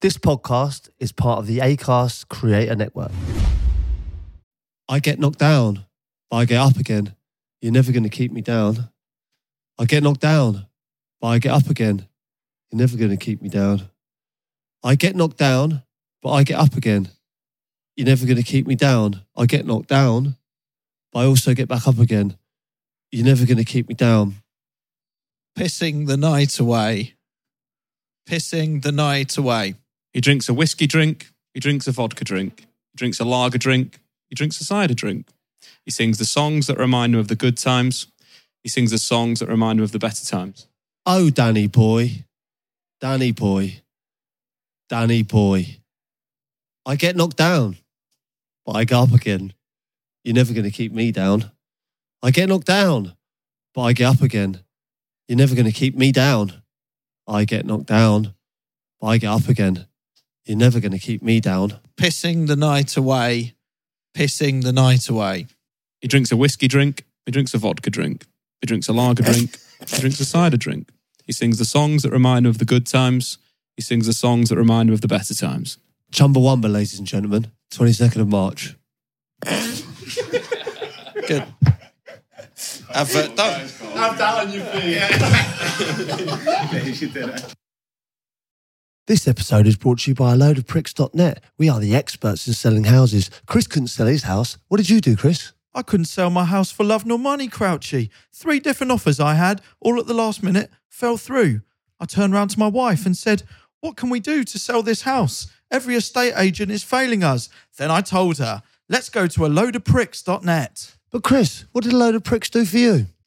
This podcast is part of the ACAST Creator Network. I get knocked down, but I get up again. You're never going to keep me down. I get knocked down, but I get up again. You're never going to keep me down. I get knocked down, but I get up again. You're never going to keep me down. I get knocked down, but I also get back up again. You're never going to keep me down. Pissing the night away. Pissing the night away. He drinks a whiskey drink. He drinks a vodka drink. He drinks a lager drink. He drinks a cider drink. He sings the songs that remind him of the good times. He sings the songs that remind him of the better times. Oh, Danny boy, Danny boy, Danny boy. I get knocked down, but I get up again. You're never going to keep me down. I get knocked down, but I get up again. You're never going to keep me down. I get knocked down, but I get up again. You're never going to keep me down. Pissing the night away. Pissing the night away. He drinks a whiskey drink. He drinks a vodka drink. He drinks a lager drink. He drinks a cider drink. He sings the songs that remind him of the good times. He sings the songs that remind him of the better times. Chumbawamba, ladies and gentlemen, 22nd of March. Good. Have, uh, don't, This episode is brought to you by a load of pricks.net. We are the experts in selling houses. Chris couldn't sell his house. What did you do, Chris? I couldn't sell my house for love nor money, Crouchy. Three different offers I had, all at the last minute, fell through. I turned round to my wife and said, What can we do to sell this house? Every estate agent is failing us. Then I told her, Let's go to a load of pricks.net. But Chris, what did a load of pricks do for you?